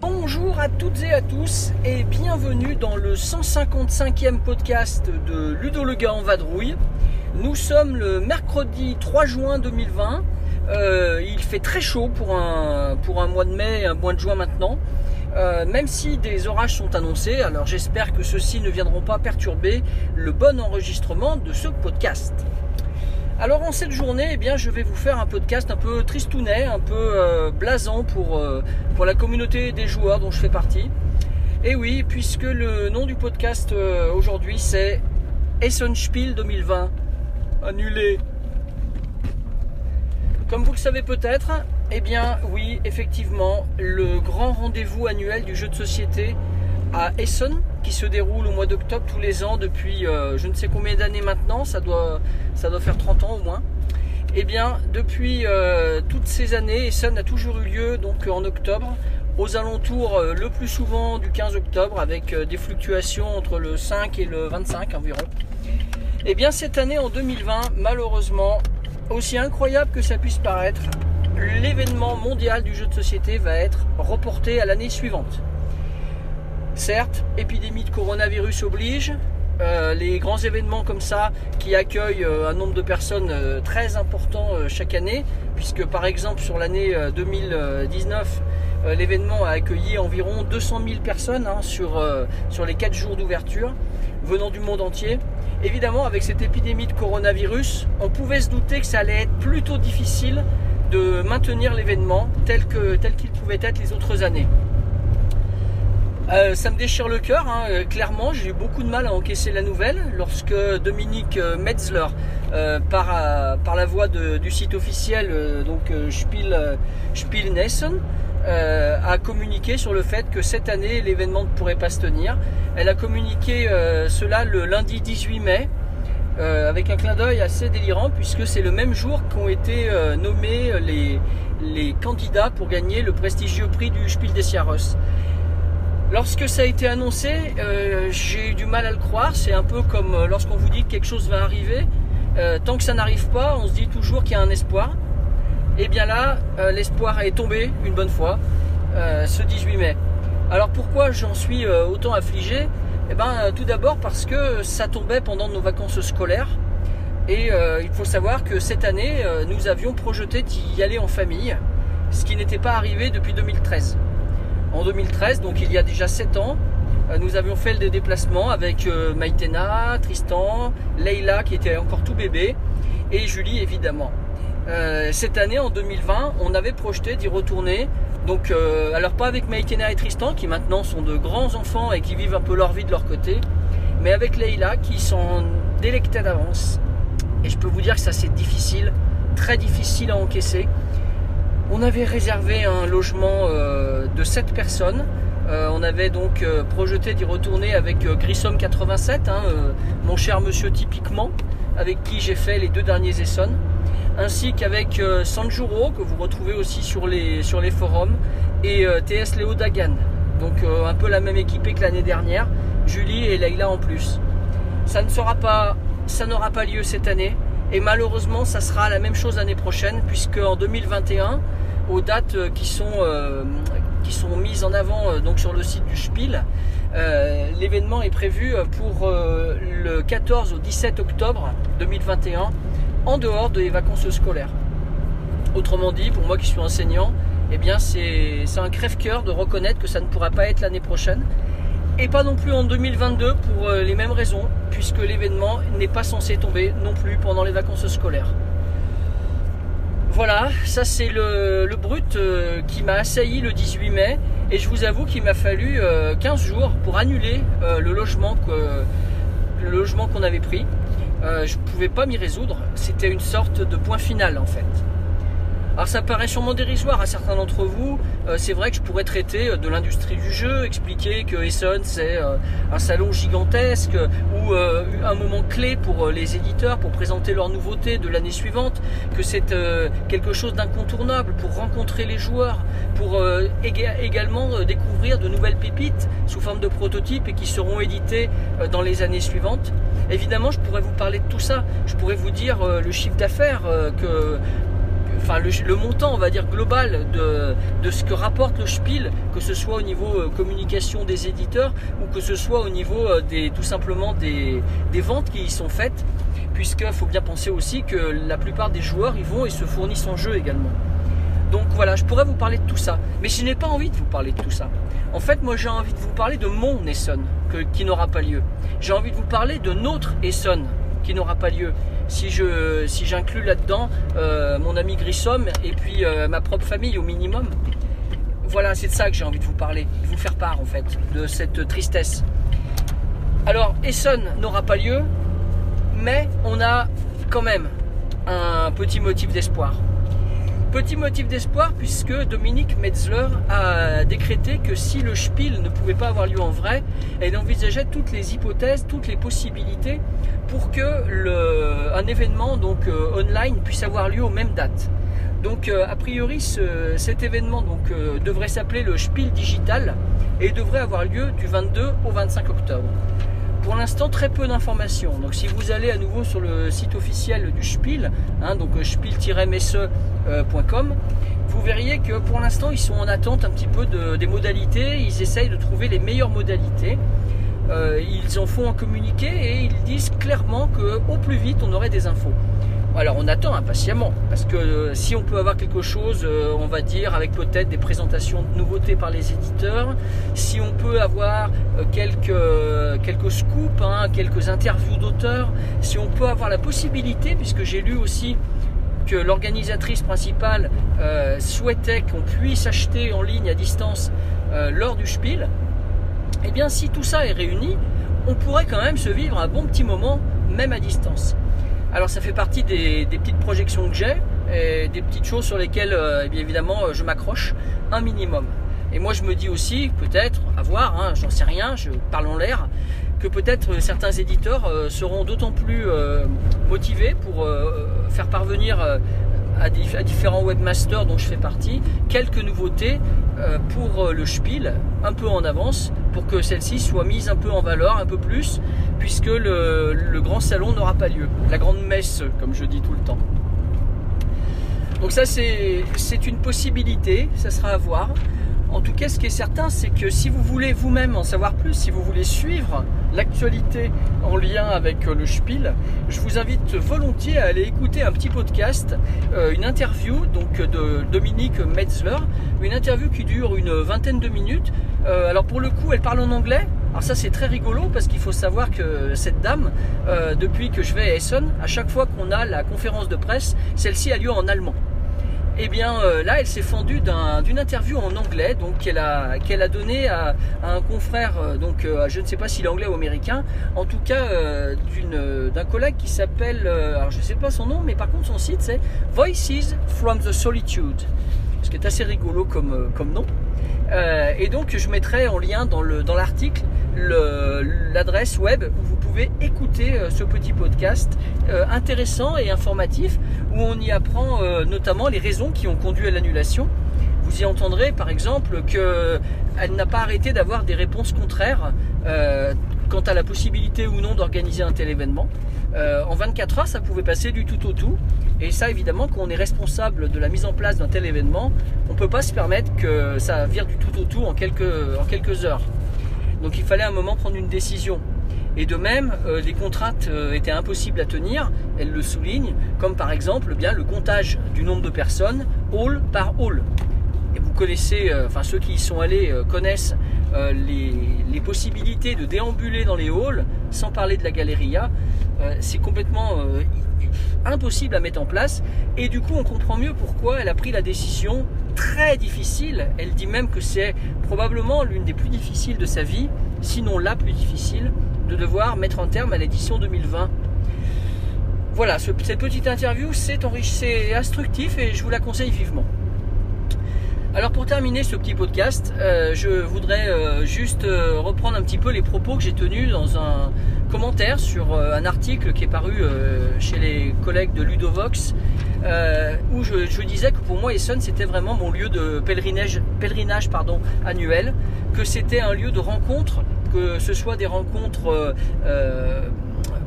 Bonjour à toutes et à tous et bienvenue dans le 155e podcast de Ludo le en vadrouille. Nous sommes le mercredi 3 juin 2020. Euh, il fait très chaud pour un, mois de mai un mois de juin maintenant. Euh, même si des orages sont annoncés, alors j'espère que ceux-ci ne viendront pas perturber le bon enregistrement de ce podcast. Alors en cette journée, eh bien, je vais vous faire un podcast un peu tristounet, un peu euh, blasant pour, pour la communauté des joueurs dont je fais partie. Et oui, puisque le nom du podcast aujourd'hui c'est Essen Spiel 2020, annulé. Comme vous le savez peut-être, eh bien oui, effectivement, le grand rendez-vous annuel du jeu de société à Essen, qui se déroule au mois d'octobre tous les ans depuis euh, je ne sais combien d'années maintenant, ça doit, ça doit faire 30 ans au moins. Eh bien, depuis euh, toutes ces années, Essen a toujours eu lieu donc en octobre, aux alentours euh, le plus souvent du 15 octobre, avec des fluctuations entre le 5 et le 25 environ. Eh bien, cette année en 2020, malheureusement, aussi incroyable que ça puisse paraître, l'événement mondial du jeu de société va être reporté à l'année suivante. Certes, épidémie de coronavirus oblige, euh, les grands événements comme ça qui accueillent euh, un nombre de personnes euh, très important chaque année, puisque par exemple sur l'année euh, 2019, euh, l'événement a accueilli environ 200 000 personnes hein, sur, sur les 4 jours d'ouverture, venant du monde entier. Évidemment, avec cette épidémie de coronavirus, on pouvait se douter que ça allait être plutôt difficile de maintenir l'événement tel que tel qu'il pouvait être les autres années. Euh, ça me déchire le cœur, hein, euh, clairement. J'ai eu beaucoup de mal à encaisser la nouvelle lorsque Dominique euh, Metzler, par, par la voix du site officiel, donc Spiel, euh, Spiel Nessen, euh, a communiqué sur le fait que cette année l'événement ne pourrait pas se tenir. Elle a communiqué euh, cela le lundi 18 mai. euh, avec un clin d'œil assez délirant puisque c'est le même jour qu'ont été nommés les, candidats pour gagner le prestigieux prix du Spiel des. Lorsque ça a été annoncé, j'ai eu du mal à le croire. C'est un peu comme lorsqu'on vous dit que quelque chose va arriver. Tant que ça n'arrive pas, on se dit toujours qu'il y a un espoir. Et bien là, euh, l'espoir est tombé une bonne fois euh, ce 18 mai. Alors pourquoi j'en suis euh, autant affligé? Eh euh, tout d'abord parce que ça tombait pendant nos vacances scolaires. Et il faut savoir que cette année, nous avions projeté d'y aller en famille, ce qui n'était pas arrivé depuis 2013 en 2013, donc il y a déjà 7 ans. Nous avions fait des déplacements avec Maïtena, Tristan, Leïla qui était encore tout bébé et Julie évidemment. Euh, cette année en 2020, on avait projeté d'y retourner. Donc, euh, alors pas avec Maïtena et Tristan qui maintenant sont de grands enfants et qui vivent un peu leur vie de leur côté, mais avec Leïla qui s'en délectait d'avance. Et je peux vous dire que ça c'est difficile, très difficile à encaisser. On avait réservé un logement euh, de 7 personnes. On avait donc projeté d'y retourner avec euh, Grissom 87, hein, mon cher monsieur typiquement, avec qui j'ai fait les deux derniers Essonnes, ainsi qu'avec euh, Sanjuro, que vous retrouvez aussi sur les, forums, et euh, TS Léo Dagan. Donc euh, un peu la même équipée que l'année dernière, Julie et Leïla en plus. Ça ne sera pas, ça n'aura pas lieu cette année. Et malheureusement, ça sera la même chose l'année prochaine, puisque en 2021, aux dates qui sont, qui sont mises en avant donc sur le site du Spiel, l'événement est prévu pour le 14 au 17 octobre 2021, en dehors des vacances scolaires. Autrement dit, pour moi qui suis enseignant, eh c'est un crève-cœur de reconnaître que ça ne pourra pas être l'année prochaine. Et pas non plus en 2022 pour euh, les mêmes raisons, puisque l'événement n'est pas censé tomber non plus pendant les vacances scolaires. Voilà, ça c'est le, le brut euh, qui m'a assailli le 18 mai, et je vous avoue qu'il m'a fallu euh, 15 jours pour annuler euh, le logement qu'on avait pris. Euh, je ne pouvais pas m'y résoudre, c'était une sorte de point final en fait. Alors ça paraît sûrement dérisoire à certains d'entre vous. Euh, c'est vrai que je pourrais traiter euh, de l'industrie du jeu, expliquer que Essen c'est euh, un salon gigantesque ou un moment clé pour les éditeurs pour présenter leurs nouveautés de l'année suivante, que c'est quelque chose d'incontournable pour rencontrer les joueurs, pour également découvrir de nouvelles pépites sous forme de prototypes et qui seront éditées dans les années suivantes. Évidemment, je pourrais vous parler de tout ça. Je pourrais vous dire le chiffre d'affaires que enfin le, montant on va dire global de, ce que rapporte le Spiel, que ce soit au niveau euh, communication des éditeurs ou que ce soit au niveau euh, des, tout simplement des, ventes qui y sont faites, puisqu'il faut bien penser aussi que la plupart des joueurs y vont et se fournissent en jeu également. Donc voilà, je pourrais vous parler de tout ça, mais je n'ai pas envie de vous parler de tout ça. En fait, moi j'ai envie de vous parler de mon Essonne, qui n'aura pas lieu. J'ai envie de vous parler de notre Essonne, qui n'aura pas lieu si je si j'inclus là-dedans euh, mon ami Grissom et puis euh, ma propre famille au minimum. Voilà, c'est de ça que j'ai envie de vous parler, de vous faire part en fait de cette tristesse. Alors, Essen n'aura pas lieu, mais on a quand même un petit motif d'espoir. Petit motif d'espoir puisque Dominique Metzler a décrété que si le Spiel ne pouvait pas avoir lieu en vrai, elle envisageait toutes les hypothèses, toutes les possibilités pour que le, un événement donc euh, online puisse avoir lieu aux mêmes dates. Donc euh, a priori cet événement euh, devrait s'appeler le Spiel Digital et devrait avoir lieu du 22 au 25 octobre. Pour l'instant, très peu d'informations. Donc, si vous allez à nouveau sur le site officiel du Spiel, hein, donc euh, spiel-messe.com, vous verriez que pour l'instant, ils sont en attente un petit peu des modalités. Ils essayent de trouver les meilleures modalités. Euh, ils en font un communiqué et ils disent clairement qu'au plus vite, on aurait des infos. Alors on attend impatiemment, parce que euh, si on peut avoir quelque chose, euh, on va dire, avec peut-être des présentations de nouveautés par les éditeurs, si on peut avoir quelques, quelques scoops, hein, quelques interviews d'auteurs, si on peut avoir la possibilité, puisque j'ai lu aussi que l'organisatrice principale souhaitait qu'on puisse acheter en ligne à distance lors du Spiel, eh bien si tout ça est réuni, on pourrait quand même se vivre un bon petit moment, même à distance. Alors ça fait partie des, petites projections que j'ai des petites choses sur lesquelles euh, eh bien évidemment euh, je m'accroche un minimum. Et moi je me dis aussi peut-être, à voir, hein, j'en sais rien, je parle en l'air, que peut-être certains éditeurs euh, seront d'autant plus motivés pour faire parvenir à, différents webmasters dont je fais partie quelques nouveautés pour le Spiel un peu en avance pour que celle-ci soit mise un peu en valeur, un peu plus, puisque le, grand salon n'aura pas lieu. La grande messe, comme je dis tout le temps. Donc ça, c'est une possibilité, ça sera à voir. En tout cas, ce qui est certain, c'est que si vous voulez vous-même en savoir plus, si vous voulez suivre l'actualité en lien avec euh, le Spiel, je vous invite volontiers à aller écouter un petit podcast, euh, une interview donc de Dominique Metzler, une interview qui dure une vingtaine de minutes. Euh, alors pour le coup, elle parle en anglais. Alors ça c'est très rigolo parce qu'il faut savoir que cette dame, depuis que je vais à Essen, à chaque fois qu'on a la conférence de presse, celle-ci a lieu en allemand. Et eh bien euh, là elle s'est fendue d'une interview en anglais donc qu'elle a, qu'elle a donné à, un confrère euh, donc euh, je ne sais pas s'il est anglais ou américain. En tout cas d'un collègue qui s'appelle alors je ne sais pas son nom mais par contre son site c'est Voices from the Solitude. Ce qui est assez rigolo comme, comme nom et donc je mettrai en lien dans l'article l'adresse web où vous pouvez écouter ce petit podcast intéressant et informatif où on y apprend euh, notamment les raisons qui ont conduit à l'annulation. Vous y entendrez par exemple qu'elle n'a pas arrêté d'avoir des réponses contraires euh, quant à la possibilité ou non d'organiser un tel événement. Euh, en 24 heures, ça pouvait passer du tout au tout. Et ça, évidemment, quand on est responsable de la mise en place d'un tel événement, on ne peut pas se permettre que ça vire du tout au tout en quelques, heures. Donc il fallait à un moment prendre une décision. Et de même, euh, les contraintes euh, étaient impossibles à tenir, elle le souligne, comme par exemple bien le comptage du nombre de personnes, hall par hall. Connaissez, euh, enfin ceux qui y sont allés connaissent les, possibilités de déambuler dans les halls, sans parler de la galeria. c'est complètement impossible à mettre en place. Et du coup, on comprend mieux pourquoi elle a pris la décision très difficile. Elle dit même que c'est probablement l'une des plus difficiles de sa vie, sinon la plus difficile, de devoir mettre un terme à l'édition 2020. voilà, ce- cette petite interview, c'est instructif et je vous la conseille vivement. Alors pour terminer ce petit podcast, euh, je voudrais euh, juste euh, reprendre un petit peu les propos que j'ai tenus dans un commentaire sur un article qui est paru chez les collègues de Ludovox, où je, disais que pour moi Essonne c'était vraiment mon lieu de pèlerinage, annuel, que c'était un lieu de rencontre, que ce soit des rencontres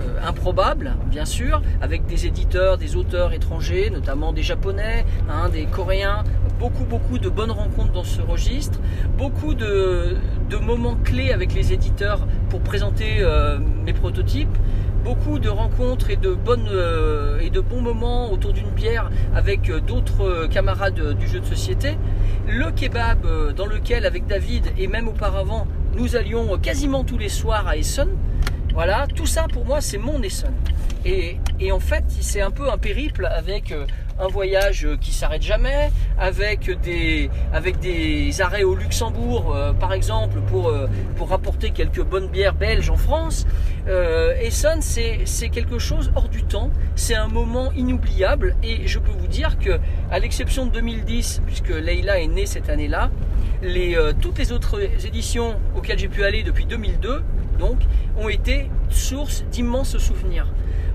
euh, improbables, bien sûr, avec des éditeurs, des auteurs étrangers, notamment des japonais, hein, des coréens, beaucoup beaucoup de bonnes rencontres dans ce registre, beaucoup de, moments clés avec les éditeurs pour présenter euh, mes prototypes, beaucoup de rencontres et de bonnes euh, et de bons moments autour d'une bière avec euh, d'autres camarades du jeu de société, le kebab dans lequel avec David et même auparavant nous allions quasiment tous les soirs à Essonne. Voilà, tout ça pour moi c'est mon Essonne. Et, en fait c'est un peu un périple avec euh, un voyage qui s'arrête jamais, avec des, arrêts au Luxembourg euh, par exemple pour, euh, pour rapporter quelques bonnes bières belges en France. Euh, Essonne c'est quelque chose hors du temps, c'est un moment inoubliable et je peux vous dire que à l'exception de 2010 puisque Leila est née cette année-là, les, euh, toutes les autres éditions auxquelles j'ai pu aller depuis 2002 donc, ont été source d'immenses souvenirs.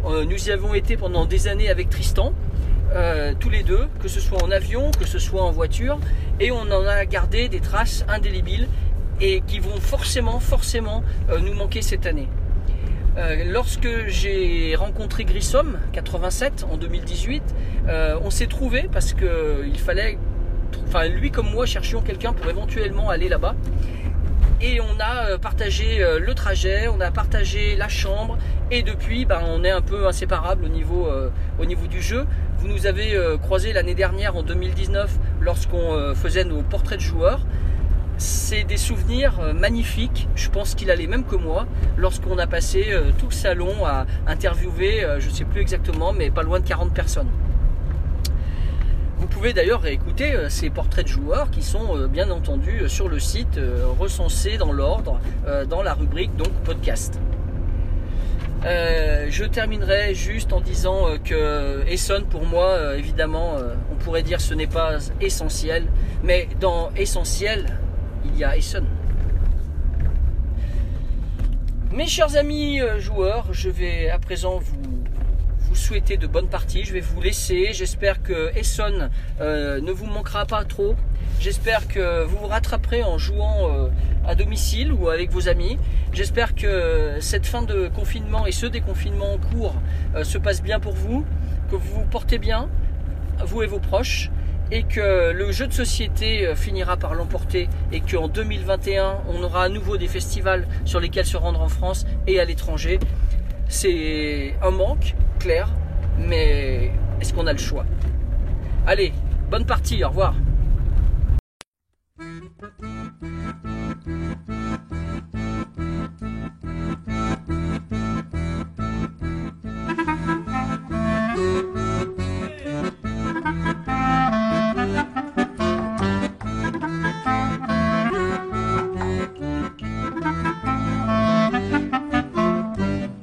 Euh, nous y avons été pendant des années avec Tristan, euh, tous les deux, que ce soit en avion, que ce soit en voiture, et on en a gardé des traces indélébiles et qui vont forcément, forcément nous manquer cette année. Lorsque j'ai rencontré Grissom, 87, en 2018, euh, on s'est trouvé parce que il fallait, lui comme moi cherchions quelqu'un pour éventuellement aller là-bas. Et on a euh, partagé euh, le trajet, on a partagé la chambre, et depuis, ben, on est un peu inséparables au niveau, euh, du jeu. Vous nous avez euh, croisé l'année dernière, en 2019, lorsqu'on faisait nos portraits de joueurs. C'est des souvenirs magnifiques. Je pense qu'il a les mêmes que moi. Lorsqu'on a passé tout le salon à interviewer, je ne sais plus exactement, mais pas loin de 40 personnes. Vous pouvez d'ailleurs réécouter euh, ces portraits de joueurs qui sont euh, bien entendu euh, sur le site recensés dans l'ordre, dans la rubrique donc podcast. Je terminerai juste en disant que Essonne pour moi évidemment on pourrait dire ce n'est pas essentiel mais dans essentiel il y a Essonne. Mes chers amis joueurs, je vais à présent vous souhaiter de bonnes parties. Je vais vous laisser. J'espère que Essonne euh, ne vous manquera pas trop. J'espère que vous vous rattraperez en jouant euh, à domicile ou avec vos amis. J'espère que cette fin de confinement et ce déconfinement en cours euh, se passe bien pour vous, que vous vous portez bien, vous et vos proches, et que le jeu de société finira par l'emporter et qu'en 2021, on aura à nouveau des festivals sur lesquels se rendre en France et à l'étranger. C'est un manque, clair, mais est-ce qu'on a le choix? Allez, bonne partie, au revoir.